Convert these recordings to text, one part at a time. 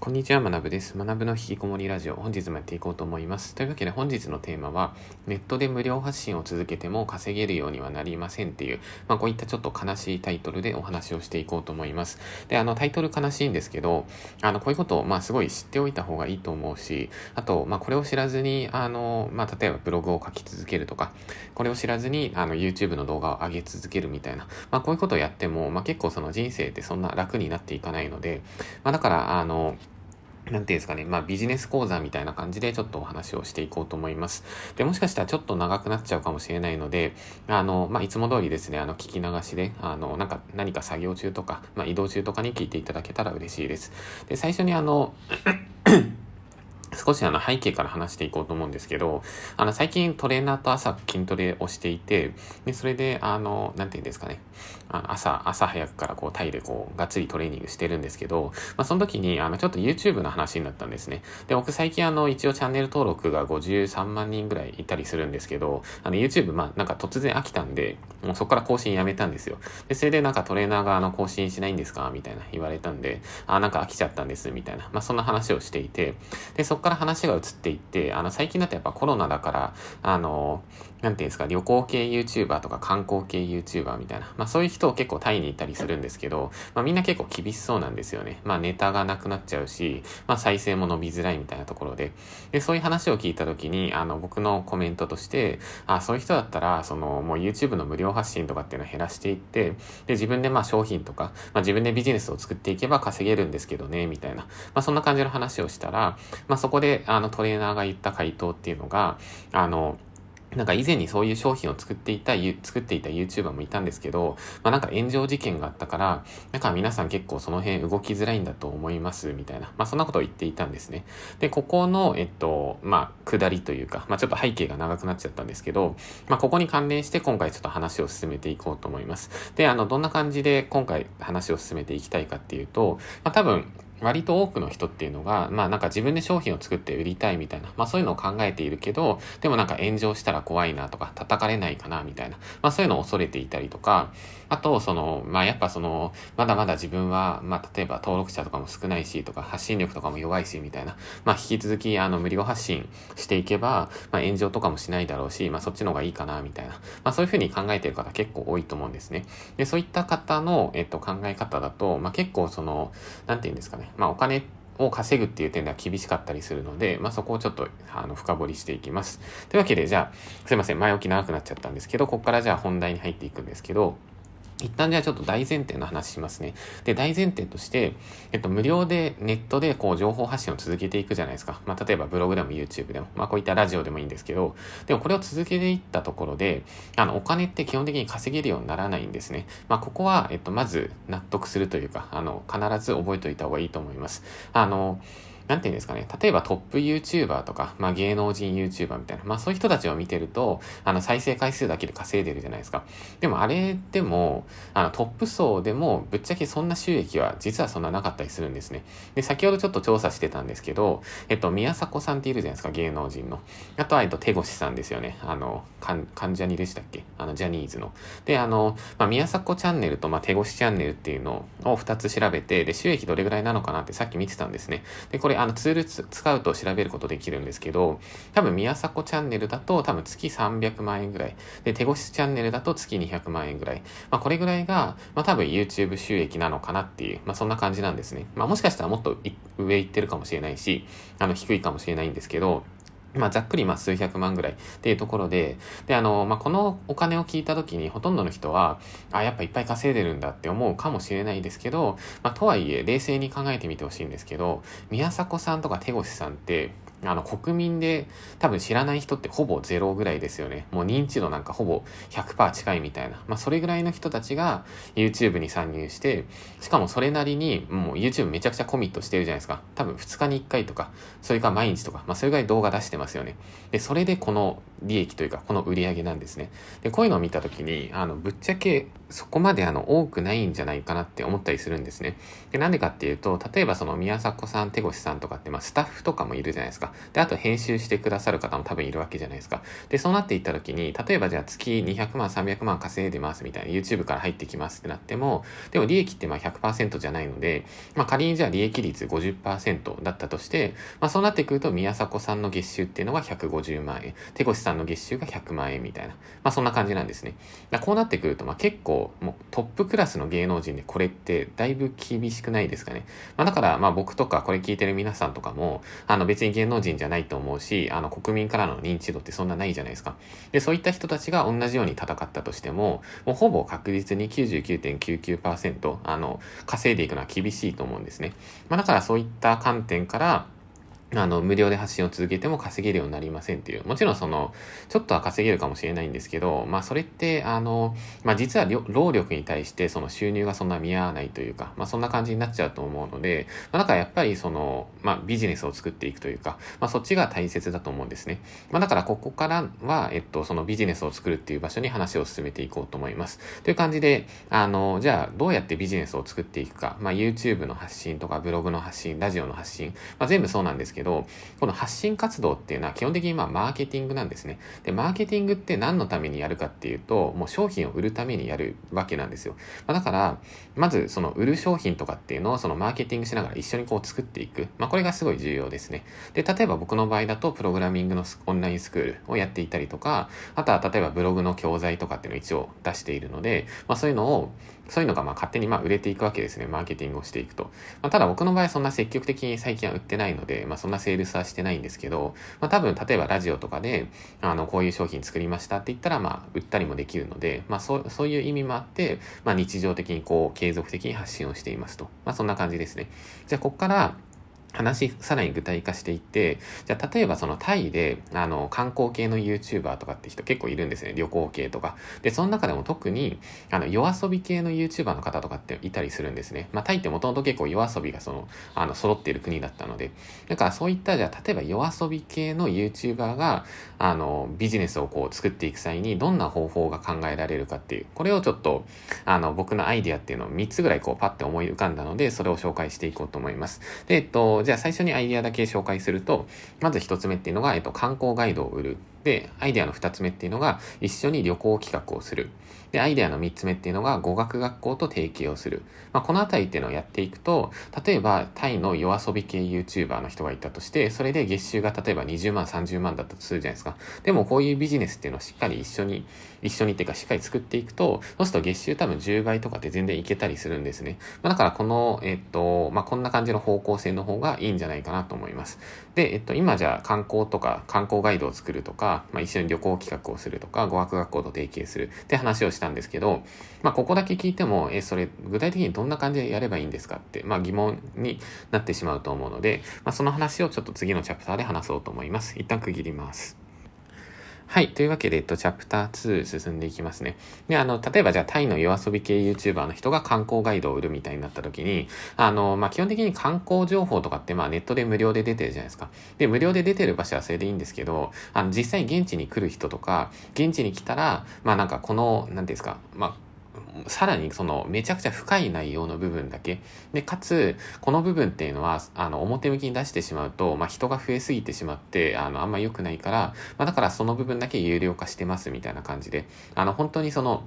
こんにちは、学部です。学部の引きこもりラジオ、本日もやっていこうと思います。というわけで本日のテーマは、ネットで無料発信を続けても稼げるようにはなりませんっていう、まあこういったちょっと悲しいタイトルでお話をしていこうと思います。で、あのタイトル悲しいんですけど、あのこういうことをまあすごい知っておいた方がいいと思うし、あと、まあこれを知らずに、あの、まあ例えばブログを書き続けるとか、これを知らずにあの YouTube の動画を上げ続けるみたいな、まあこういうことをやっても、まあ結構その人生ってそんな楽になっていかないので、まあだから、あの、なんていうんですかね、まあビジネス講座みたいな感じでちょっとお話をしていこうと思います。で、もしかしたらちょっと長くなっちゃうかもしれないので、あの、まあいつも通りですね、あの、聞き流しで、あの、なんか何か作業中とか、まあ移動中とかに聞いていただけたら嬉しいです。で、最初にあの、少しあの背景から話していこうと思うんですけど、あの最近トレーナーと朝筋トレをしていて、で、それであの、なんていうんですかね、朝、朝早くからこうタイでこう、がっつりトレーニングしてるんですけど、まあその時にあのちょっと YouTube の話になったんですね。で、僕最近あの一応チャンネル登録が53万人ぐらいいたりするんですけど、あの YouTube まあなんか突然飽きたんで、もうそこから更新やめたんですよ。で、それでなんかトレーナーがあの更新しないんですか？みたいな言われたんで、あ、なんか飽きちゃったんです、みたいな。まあそんな話をしていて、で、そこから話が移っていって、あの、最近だとやっぱコロナだから、あの、なんていうんですか、旅行系 YouTuber とか観光系 YouTuber みたいな、まあそういう人人を結構タイにいたりするんですけど、まあみんな結構厳しそうなんですよね。まあネタがなくなっちゃうし、まあ再生も伸びづらいみたいなところで。で、そういう話を聞いたときに、あの、僕のコメントとして、あ、そういう人だったら、その、もう YouTube の無料発信とかっていうのを減らしていって、で、自分でまあ商品とか、まあ自分でビジネスを作っていけば稼げるんですけどね、みたいな。まあそんな感じの話をしたら、まあそこで、あの、トレーナーが言った回答っていうのが、あの、なんか以前にそういう商品を作っていた、作っていた YouTuber もいたんですけど、まあなんか炎上事件があったから、なんか皆さん結構その辺動きづらいんだと思います、みたいな。まあそんなことを言っていたんですね。で、ここの、えっと、まあ、下りというか、まあちょっと背景が長くなっちゃったんですけど、まあここに関連して今回ちょっと話を進めていこうと思います。で、あの、どんな感じで今回話を進めていきたいかっていうと、まあ多分、割と多くの人っていうのが、まあなんか自分で商品を作って売りたいみたいな、まあそういうのを考えているけど、でもなんか炎上したら怖いなとか、叩かれないかなみたいな、まあそういうのを恐れていたりとか、あと、その、まあやっぱその、まだまだ自分は、まあ例えば登録者とかも少ないしとか、発信力とかも弱いしみたいな、まあ引き続きあの無料発信していけば、まあ炎上とかもしないだろうし、まあそっちの方がいいかなみたいな、まあそういうふうに考えている方結構多いと思うんですね。で、そういった方の、えっと、考え方だと、まあ結構その、なんて言うんですかね、まあお金を稼ぐっていう点では厳しかったりするので、まあ、そこをちょっと、あの、深掘りしていきます。というわけで、じゃあ、すいません、前置き長くなっちゃったんですけど、ここからじゃあ本題に入っていくんですけど、一旦じゃあちょっと大前提の話しますね。で、大前提として、えっと、無料でネットでこう情報発信を続けていくじゃないですか。まあ、例えばブログでも YouTube でも、まあ、こういったラジオでもいいんですけど、でもこれを続けていったところで、あの、お金って基本的に稼げるようにならないんですね。まあ、ここは、えっと、まず納得するというか、あの、必ず覚えておいた方がいいと思います。あの、なんていうんですかね、例えばトップ YouTuber とか、まあ芸能人 YouTuber みたいな、まあそういう人たちを見てると、あの再生回数だけで稼いでるじゃないですか。でもあれでも、あのトップ層でもぶっちゃけそんな収益は実はそんななかったりするんですね。で、先ほどちょっと調査してたんですけど、えっと、宮迫さんっているじゃないですか、芸能人の。あとは、えっと、手越さんですよね。あの、関ジャニでしたっけ？あの、ジャニーズの。で、あの、まあ、宮迫チャンネルと、まあ、手越チャンネルっていうのを2つ調べて、で、収益どれぐらいなのかなってさっき見てたんですね。で、これ、あの、ツール使うと調べることできるんですけど、多分宮迫チャンネルだと多分月300万円ぐらい。で、手越しチャンネルだと月200万円ぐらい。まあこれぐらいが、まあ多分 YouTube 収益なのかなっていう、まあそんな感じなんですね。まあもしかしたらもっと上行ってるかもしれないし、あの低いかもしれないんですけど、まあ、ざっくりまあ数百万ぐらいっていうところで、で、あの、まあ、このお金を聞いた時にほとんどの人は、あ、やっぱいっぱい稼いでるんだって思うかもしれないですけど、まあ、とはいえ、冷静に考えてみてほしいんですけど、宮迫さんとか手越さんって、あの、国民で多分知らない人ってほぼゼロぐらいですよね。もう認知度なんかほぼ100%近いみたいな。まあ、それぐらいの人たちが YouTube に参入して、しかもそれなりにもう YouTube めちゃくちゃコミットしてるじゃないですか。多分2日に1回とか、それか毎日とか、まあ、それぐらい動画出してますよね。で、それでこの利益というか、この売り上げなんですね。で、こういうのを見たときに、あの、ぶっちゃけそこまであの多くないんじゃないかなって思ったりするんですね。で、なんでかっていうと、例えばその宮迫さん、手越さんとかって、まあスタッフとかもいるじゃないですか。で、あと編集してくださる方も多分いるわけじゃないですか。で、そうなっていった時に、例えばじゃあ月200万、300万稼いでますみたいな YouTube から入ってきますってなっても、でも利益ってまあ100%じゃないので、まあ仮にじゃあ利益率50%だったとして、まあそうなってくると宮迫さんの月収っていうのが150万円、手越さんの月収が100万円みたいな、まあそんな感じなんですね。だこうなってくると、まあ結構もうトップクラスの芸能人でこれってだいぶ厳しくないですかね。まあ、だからまあ僕とかこれ聞いてる皆さんとかも、あの別に芸能人じゃないと思うし、あの国民からの認知度ってそんなないじゃないですか。で、そういった人たちが同じように戦ったとしても、もうほぼ確実に99.99%あの稼いでいくのは厳しいと思うんですね。まあ、だからそういった観点から、あの、無料で発信を続けても稼げるようになりませんっていう。もちろんその、ちょっとは稼げるかもしれないんですけど、まあそれって、あの、まあ実は労力に対してその収入がそんな見合わないというか、まあそんな感じになっちゃうと思うので、まあだからやっぱりその、まあビジネスを作っていくというか、まあそっちが大切だと思うんですね。まあだからここからは、えっと、そのビジネスを作るっていう場所に話を進めていこうと思います。という感じで、あの、じゃあどうやってビジネスを作っていくか、まあ YouTube の発信とかブログの発信、ラジオの発信、まあ全部そうなんですけど、けどこの発信活動っていうのは基本的にまあマーケティングなんですね。で、マーケティングって何のためにやるかっていうと、もう商品を売るためにやるわけなんですよ。まあ、だから、まずその売る商品とかっていうのをそのマーケティングしながら一緒にこう作っていく。まあ、これがすごい重要ですね。で、例えば僕の場合だとプログラミングのオンラインスクールをやっていたりとか、あとは例えばブログの教材とかっていうのを一応出しているので、まあ、そういうのをそういうのがまあ勝手にまあ売れていくわけですね。マーケティングをしていくと。まあ、ただ僕の場合そんな積極的に最近は売ってないので、まあそんなセールスはしてないんですけど、まあ多分例えばラジオとかで、あの、こういう商品作りましたって言ったらまあ売ったりもできるので、まあそうそういう意味もあって、まあ日常的にこう継続的に発信をしていますと。まあそんな感じですね。じゃあこっから、話、さらに具体化していって、じゃあ、例えばそのタイで、あの、観光系の YouTuber とかって人結構いるんですね。旅行系とか。で、その中でも特に、あの、夜遊び系の YouTuber の方とかっていたりするんですね。まあ、タイってもともと結構夜遊びがその、あの、揃っている国だったので。だからそういった、じゃあ、例えば夜遊び系の YouTuber が、あの、ビジネスをこう作っていく際に、どんな方法が考えられるかっていう、これをちょっと、あの、僕のアイディアっていうのを3つぐらいこう、パッて思い浮かんだので、それを紹介していこうと思います。で、えっと、じゃあ最初にアイディアだけ紹介すると、まず一つ目っていうのが、えっと、観光ガイドを売る。で、アイデアの二つ目っていうのが、一緒に旅行企画をする。で、アイデアの三つ目っていうのが、語学学校と提携をする。まあ、このあたりっていうのをやっていくと、例えば、タイの夜遊び系 YouTuber の人がいたとして、それで月収が例えば20万、30万だったとするじゃないですか。でも、こういうビジネスっていうのをしっかり一緒に、一緒にっていうか、しっかり作っていくと、そうすると月収多分10倍とかって全然いけたりするんですね。まあ、だから、この、えっと、まあ、こんな感じの方向性の方がいいんじゃないかなと思います。で、えっと、今じゃあ観光とか観光ガイドを作るとか、まあ、一緒に旅行企画をするとか、語学学校と提携するって話をしてしたんですけど、まあ、ここだけ聞いても、え、それ具体的にどんな感じでやればいいんですかって、まあ、疑問になってしまうと思うので、まあ、その話をちょっと次のチャプターで話そうと思います。一旦区切ります。はい。というわけで、えっと、チャプター2進んでいきますね。で、あの、例えばじゃあ、タイの夜遊び系 YouTuber の人が観光ガイドを売るみたいになった時に、あの、まあ、基本的に観光情報とかって、まあ、ネットで無料で出てるじゃないですか。で、無料で出てる場所はそれでいいんですけど、あの、実際現地に来る人とか、現地に来たら、まあ、なんかこの、なんていうんですか、まあ、さらにそのめちゃくちゃ深い内容の部分だけ。で、かつ、この部分っていうのは、あの、表向きに出してしまうと、まあ、人が増えすぎてしまって、あの、あんま良くないから、まあ、だからその部分だけ有料化してますみたいな感じで、あの、本当にその、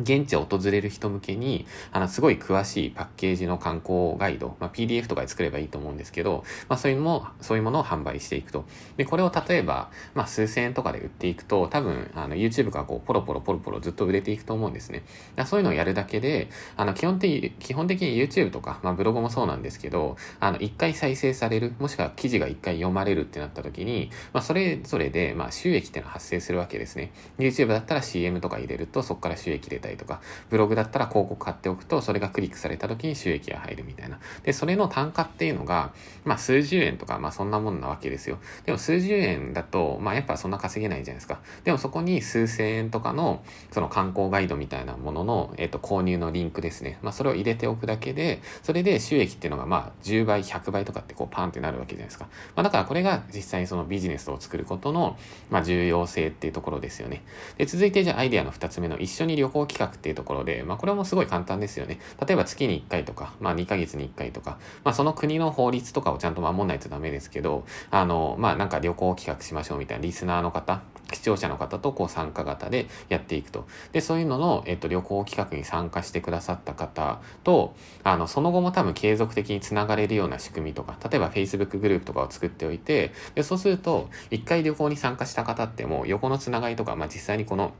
現地を訪れる人向けに、あの、すごい詳しいパッケージの観光ガイド、まあ、PDF とかで作ればいいと思うんですけど、まあ、そういうのも、そういうものを販売していくと。で、これを例えば、まあ、数千円とかで売っていくと、多分、あの、YouTube がこう、ポロポロポロポロずっと売れていくと思うんですね。そういうのをやるだけで、あの、基本的、基本的に YouTube とか、まあ、ブログもそうなんですけど、あの、一回再生される、もしくは記事が一回読まれるってなった時に、まあ、それぞれで、まあ、収益っていうのは発生するわけですね。YouTube だったら CM とか入れると、そこから収益出たりとか、ブログだったら広告買っておくと、それがクリックされた時に収益が入るみたいな。で、それの単価っていうのが、まあ数十円とか、まあそんなもんなわけですよ。でも数十円だと、まあやっぱそんな稼げないじゃないですか。でもそこに数千円とかの、その観光ガイドみたいなものの、えっ、と、購入のリンクですね。まあそれを入れておくだけで、それで収益っていうのがまあ10倍、100倍とかってこうパンってなるわけじゃないですか。まあだからこれが実際にそのビジネスを作ることの、まあ重要性っていうところですよね。で、続いてじゃあアイデアの2つ目の一緒に旅行企画っていうところで、まあ、これもすごい簡単ですよね。例えば月に1回とか、まあ、2ヶ月に1回とか、まあ、その国の法律とかをちゃんと守んないとダメですけど、あの、まあ、なんか旅行企画しましょうみたいなリスナーの方、視聴者の方とこう参加型でやっていくと。で、そういうのの、えっと、旅行企画に参加してくださった方と、あの、その後も多分継続的につながれるような仕組みとか、例えば Facebook グループとかを作っておいて、で、そうすると、一回旅行に参加した方ってもう、横のつながりとか、まあ、実際にこの、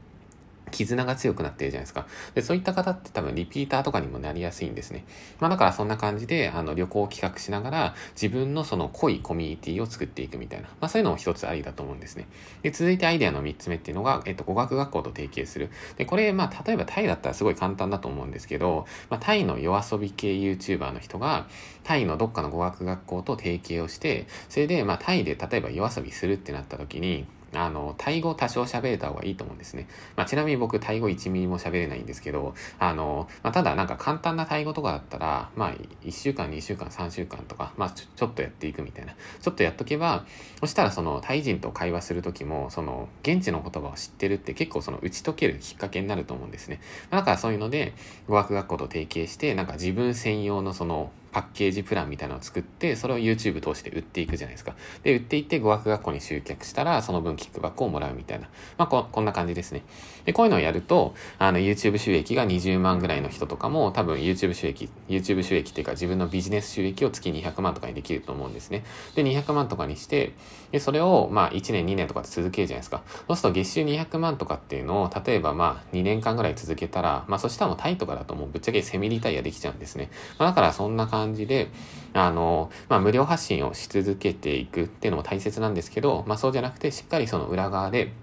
絆が強くなってるじゃないですか。で、そういった方って多分リピーターとかにもなりやすいんですね。まあだからそんな感じで、あの旅行を企画しながら自分のその濃いコミュニティを作っていくみたいな、まあそういうのも一つありだと思うんですね。で、続いてアイデアの3つ目っていうのが、えっと、語学学校と提携する。で、これ、まあ例えばタイだったらすごい簡単だと思うんですけど、まあタイの夜遊び系 YouTuber の人が、タイのどっかの語学学校と提携をして、それで、まあタイで例えば夜遊びするってなった時に、あの、タイ語多少喋れた方がいいと思うんですね。まあ、ちなみに僕、タイ語1ミリも喋れないんですけど、あの、まあ、ただなんか簡単なタイ語とかだったら、まあ、1週間、2週間、3週間とか、まあちょ、ちょっとやっていくみたいな。ちょっとやっとけば、そしたらその、タイ人と会話するときも、その、現地の言葉を知ってるって結構その、打ち解けるきっかけになると思うんですね。だからそういうので、語学学校と提携して、なんか自分専用のその、パッケージプランみたいなのを作って、それを YouTube 通して売っていくじゃないですか。で、売っていって語学学校に集客したら、その分キックバックをもらうみたいな。まあこ、こんな感じですね。で、こういうのをやると、あの、YouTube 収益が20万ぐらいの人とかも、多分 YouTube 収益、YouTube 収益っていうか自分のビジネス収益を月200万とかにできると思うんですね。で、200万とかにして、で、それを、まあ、1年、2年とかで続けるじゃないですか。そうすると月収200万とかっていうのを、例えばまあ、2年間ぐらい続けたら、まあ、そしたらもうタイとかだともうぶっちゃけセミリタイヤできちゃうんですね。まあ、だからそんな感じ感じで、あの、まあ、無料発信をし続けていくっていうのも大切なんですけど、まあ、そうじゃなくて、しっかりその裏側で、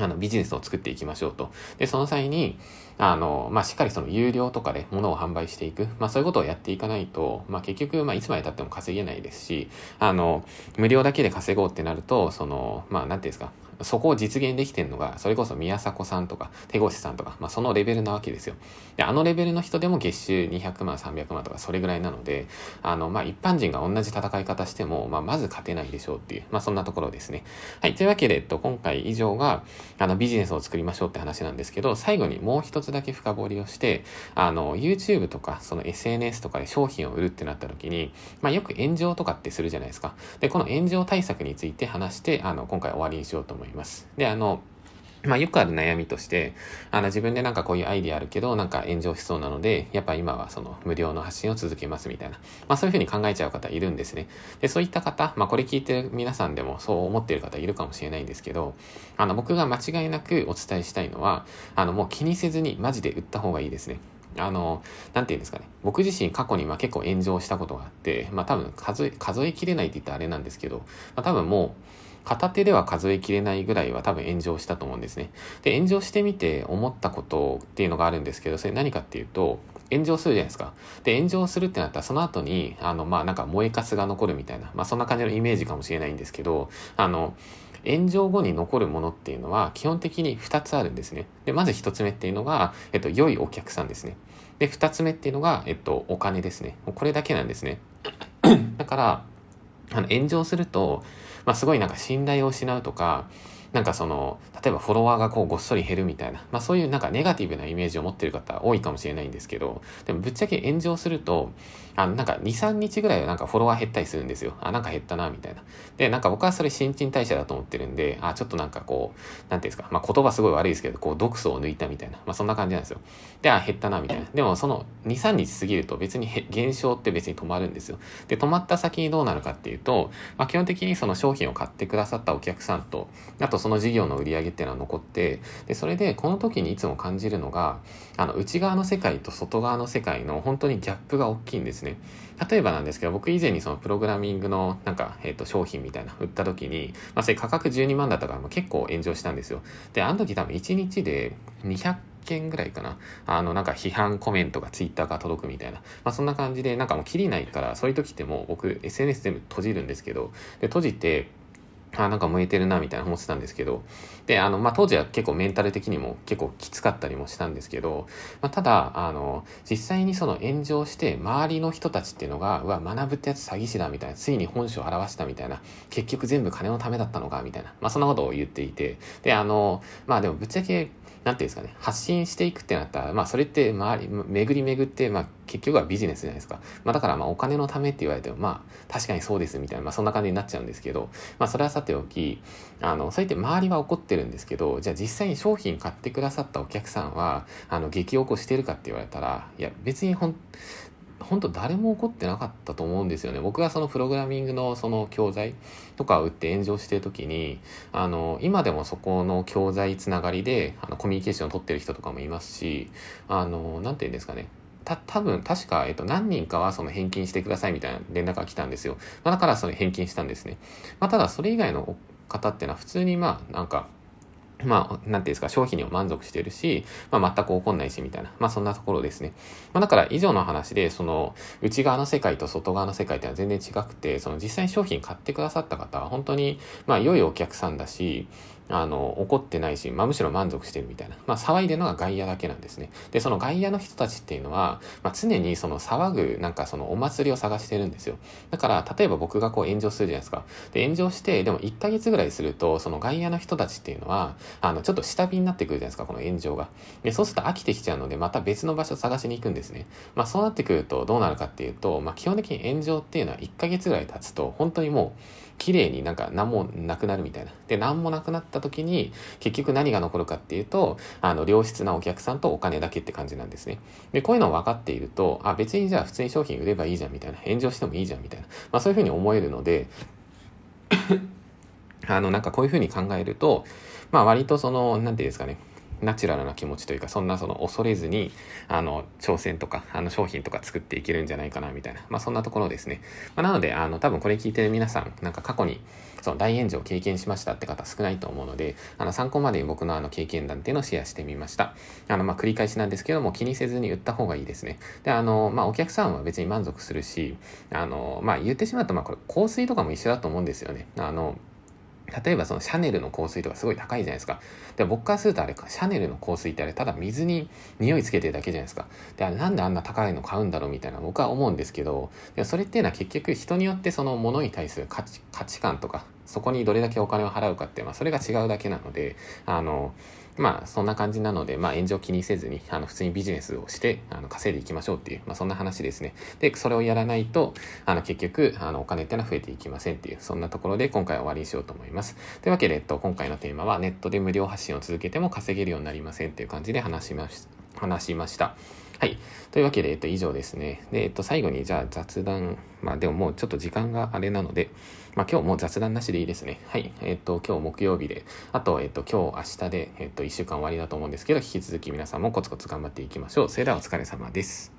あの、ビジネスを作っていきましょうと。で、その際に、あの、まあ、しっかりその有料とかで物を販売していく。まあ、そういうことをやっていかないと、まあ、結局、まあ、いつまで経っても稼げないですし、あの、無料だけで稼ごうってなると、その、まあ、なんていうんですか、そこを実現できてるのが、それこそ宮迫さんとか、手越さんとか、まあそのレベルなわけですよ。で、あのレベルの人でも月収200万、300万とかそれぐらいなので、あの、まあ一般人が同じ戦い方しても、まあまず勝てないでしょうっていう、まあそんなところですね。はい。というわけで、えっと、今回以上が、あの、ビジネスを作りましょうって話なんですけど、最後にもう一つだけ深掘りをして、あの、YouTube とか、その SNS とかで商品を売るってなった時に、まあよく炎上とかってするじゃないですか。で、この炎上対策について話して、あの、今回終わりにしようと思います。思いますで、あの、まあよくある悩みとして、あの自分でなんかこういうアイディアあるけど、なんか炎上しそうなので、やっぱ今はその無料の発信を続けますみたいな。まあそういうふうに考えちゃう方いるんですね。で、そういった方、まあこれ聞いてる皆さんでもそう思ってる方いるかもしれないんですけど、あの僕が間違いなくお伝えしたいのは、あのもう気にせずにマジで売った方がいいですね。あの、なんて言うんですかね。僕自身過去にまあ結構炎上したことがあって、まあ多分数え、数えきれないって言ったらあれなんですけど、まあ多分もう、片手では数えきれないぐらいは多分炎上したと思うんですね。で、炎上してみて思ったことっていうのがあるんですけど、それ何かっていうと、炎上するじゃないですか。で、炎上するってなったら、その後に、あの、まあ、なんか燃えかすが残るみたいな、まあ、そんな感じのイメージかもしれないんですけど、あの、炎上後に残るものっていうのは、基本的に2つあるんですね。で、まず1つ目っていうのが、えっと、良いお客さんですね。で、2つ目っていうのが、えっと、お金ですね。これだけなんですね。だから、あの、炎上すると、まあ、すごいなんか信頼を失うとか、なんかその、例えばフォロワーがこうごっそり減るみたいな、まあそういうなんかネガティブなイメージを持ってる方多いかもしれないんですけど、でもぶっちゃけ炎上すると、あのなんか2、3日ぐらいはなんかフォロワー減ったりするんですよ。あ、なんか減ったな、みたいな。で、なんか僕はそれ新陳代謝だと思ってるんで、あ、ちょっとなんかこう、なんていうんですか、まあ言葉すごい悪いですけど、こう毒素を抜いたみたいな、まあそんな感じなんですよ。で、あ、減ったな、みたいな。でもその2、3日過ぎると別に減少って別に止まるんですよ。で、止まった先にどうなるかっていうと、まあ基本的にその商品を買ってくださったお客さんと、あとその事業の売り上げっていうのは残って、で、それでこの時にいつも感じるのが、あの、内側の世界と外側の世界の本当にギャップが大きいんですね。例えばなんですけど、僕以前にそのプログラミングのなんか、えっ、ー、と、商品みたいな売った時に、まあ、それ価格12万だったからもう結構炎上したんですよ。で、あの時多分1日で200件ぐらいかな。あの、なんか批判コメントがツイッターが届くみたいな。まあそんな感じで、なんかもう切りないから、そういう時ってもう僕 SNS 全部閉じるんですけど、で、閉じて、あ、なんか燃えてるな、みたいな思ってたんですけど、で、あの、まあ、当時は結構メンタル的にも結構きつかったりもしたんですけど、まあ、ただ、あの、実際にその炎上して、周りの人たちっていうのが、うわ、学ぶってやつ詐欺師だ、みたいな、ついに本性を表したみたいな、結局全部金のためだったのか、みたいな、まあ、そんなことを言っていて、で、あの、まあ、でもぶっちゃけ、なんていうんですかね、発信していくってなったら、まあそれって周り、巡り巡って、まあ結局はビジネスじゃないですか。まあだからまあお金のためって言われても、まあ確かにそうですみたいな、まあそんな感じになっちゃうんですけど、まあそれはさておき、あの、そうやって周りは怒ってるんですけど、じゃあ実際に商品買ってくださったお客さんは、あの、激おこしてるかって言われたら、いや別にほん、本当誰も怒ってなかったと思うんですよね。僕がそのプログラミングのその教材とかを売って炎上してる時に、あの、今でもそこの教材つながりで、あの、コミュニケーションを取ってる人とかもいますし、あの、なんて言うんですかね。た、多分、確か、えっと、何人かはその返金してくださいみたいな連絡が来たんですよ。まあ、だからそれ返金したんですね。まあ、ただ、それ以外の方ってのは普通にまあ、なんか、まあ、なんていうんですか、商品にも満足してるし、まあ、全く怒んないし、みたいな。まあ、そんなところですね。まあ、だから、以上の話で、その、内側の世界と外側の世界ってのは全然違くて、その、実際に商品買ってくださった方は、本当に、まあ、良いお客さんだし、あの、怒ってないし、まあ、むしろ満足してるみたいな。まあ、騒いでるのが外野だけなんですね。で、その外野の人たちっていうのは、まあ、常にその騒ぐ、なんかそのお祭りを探してるんですよ。だから、例えば僕がこう炎上するじゃないですか。で、炎上して、でも1ヶ月ぐらいすると、その外野の人たちっていうのは、あの、ちょっと下火になってくるじゃないですか、この炎上が。で、そうすると飽きてきちゃうので、また別の場所を探しに行くんですね。まあ、そうなってくると、どうなるかっていうと、まあ、基本的に炎上っていうのは1ヶ月ぐらい経つと、本当にもう、綺麗になんか何もなくなるみたいな。で、何もなくなった時に、結局何が残るかっていうと、あの、良質なお客さんとお金だけって感じなんですね。で、こういうのを分かっていると、あ、別にじゃあ普通に商品売ればいいじゃんみたいな。炎上してもいいじゃんみたいな。まあそういうふうに思えるので、あの、なんかこういうふうに考えると、まあ割とその、なんていうんですかね、ナチュラルな気持ちというか、そんなその恐れずに、あの、挑戦とか、あの、商品とか作っていけるんじゃないかな、みたいな。まあ、そんなところですね。まあ、なので、あの、多分これ聞いてる皆さん、なんか過去に、その大炎上を経験しましたって方少ないと思うので、あの、参考までに僕のあの、経験談っていうのをシェアしてみました。あの、まあ、繰り返しなんですけども、気にせずに売った方がいいですね。で、あの、まあ、お客さんは別に満足するし、あの、まあ、言ってしまうと、まあ、これ、香水とかも一緒だと思うんですよね。あの、例えばそのシャネルの香水とかすごい高いじゃないですか。で、僕からするとあれか、シャネルの香水ってあれただ水に匂いつけてるだけじゃないですか。で、あれなんであんな高いの買うんだろうみたいな僕は思うんですけど、でそれっていうのは結局人によってそのものに対する価値価値観とか、そこにどれだけお金を払うかって、まあそれが違うだけなので、あの、まあそんな感じなので、まあ炎上気にせずに、あの普通にビジネスをして、あの稼いでいきましょうっていう、まあそんな話ですね。で、それをやらないと、あの結局、あのお金ってのは増えていきませんっていう、そんなところで今回は終わりにしようと思います。というわけで、えっと、今回のテーマはネットで無料発信を続けても稼げるようになりませんっていう感じで話しまし話しました。はい。というわけで、えっと、以上ですね。で、えっと、最後に、じゃあ雑談。まあ、でももうちょっと時間があれなので、まあ、今日もう雑談なしでいいですね。はい。えっと、今日木曜日で、あと、えっと、今日、明日で、えっと、1週間終わりだと思うんですけど、引き続き皆さんもコツコツ頑張っていきましょう。それではお疲れ様です。